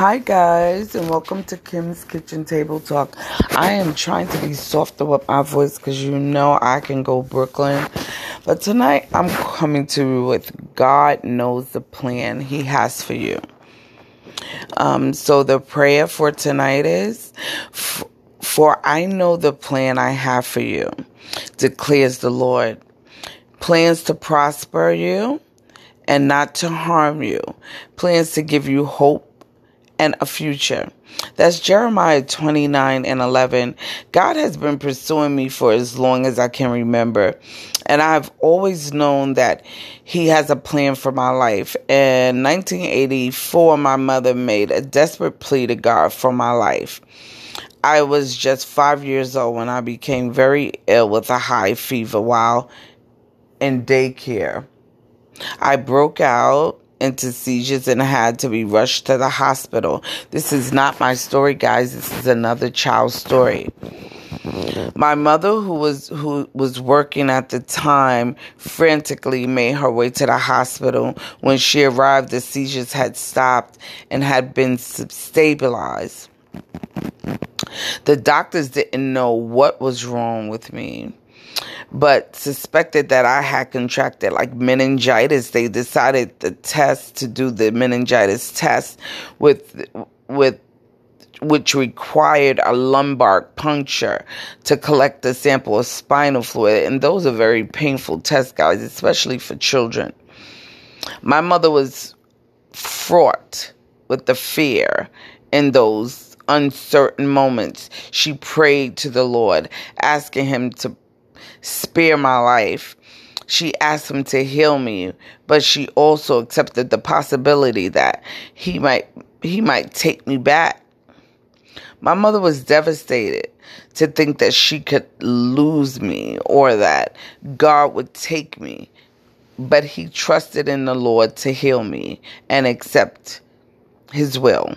Hi, guys, and welcome to Kim's Kitchen Table Talk. I am trying to be softer with my voice because you know I can go Brooklyn. But tonight I'm coming to you with God knows the plan He has for you. Um, so the prayer for tonight is For I know the plan I have for you, declares the Lord. Plans to prosper you and not to harm you, plans to give you hope and a future. That's Jeremiah 29 and 11. God has been pursuing me for as long as I can remember. And I've always known that He has a plan for my life. In 1984, my mother made a desperate plea to God for my life. I was just five years old when I became very ill with a high fever while in daycare. I broke out into seizures and had to be rushed to the hospital. This is not my story, guys. This is another child's story. My mother, who was who was working at the time, frantically made her way to the hospital. When she arrived, the seizures had stopped and had been stabilized. The doctors didn't know what was wrong with me but suspected that I had contracted like meningitis. They decided the test to do the meningitis test with with which required a lumbar puncture to collect a sample of spinal fluid. And those are very painful tests, guys, especially for children. My mother was fraught with the fear in those uncertain moments. She prayed to the Lord, asking Him to spare my life. She asked him to heal me, but she also accepted the possibility that he might he might take me back. My mother was devastated to think that she could lose me or that God would take me. But he trusted in the Lord to heal me and accept his will.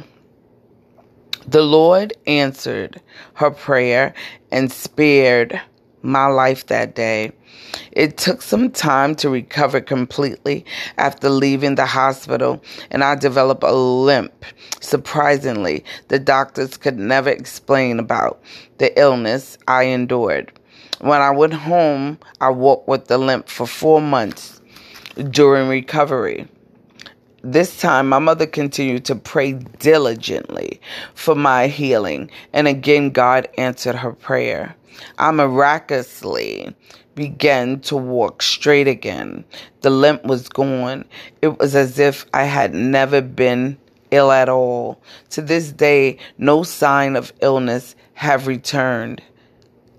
The Lord answered her prayer and spared my life that day. It took some time to recover completely after leaving the hospital, and I developed a limp. Surprisingly, the doctors could never explain about the illness I endured. When I went home, I walked with the limp for four months during recovery. This time, my mother continued to pray diligently for my healing, and again, God answered her prayer. I miraculously began to walk straight again. The limp was gone. It was as if I had never been ill at all. To this day, no sign of illness have returned.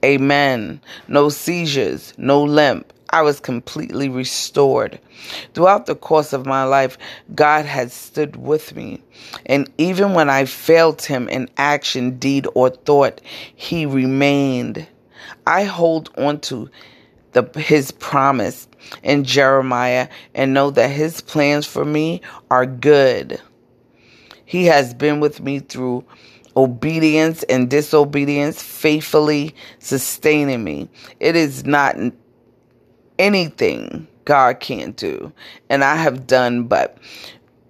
Amen. No seizures, no limp. I was completely restored. Throughout the course of my life, God has stood with me. And even when I failed Him in action, deed, or thought, He remained. I hold on to the, His promise in Jeremiah and know that His plans for me are good. He has been with me through obedience and disobedience, faithfully sustaining me. It is not anything God can't do. And I have done but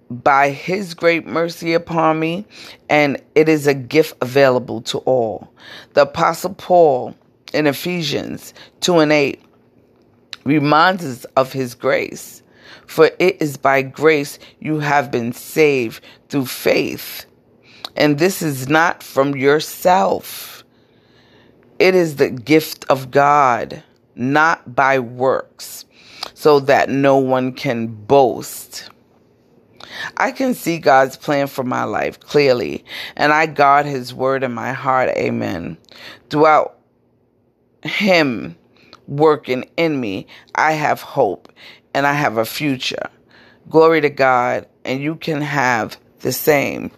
by his great mercy upon me, and it is a gift available to all. The Apostle Paul in Ephesians 2 and 8 reminds us of his grace. For it is by grace you have been saved through faith. And this is not from yourself, it is the gift of God not by works, so that no one can boast. I can see God's plan for my life clearly, and I guard His word in my heart. Amen. Throughout Him working in me, I have hope and I have a future. Glory to God, and you can have the same.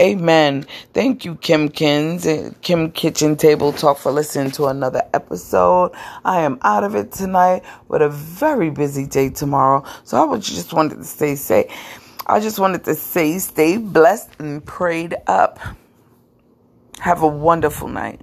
Amen. Thank you, Kim Kins and Kim Kitchen Table Talk for listening to another episode. I am out of it tonight with a very busy day tomorrow. So I just wanted to stay say I just wanted to say stay blessed and prayed up. Have a wonderful night.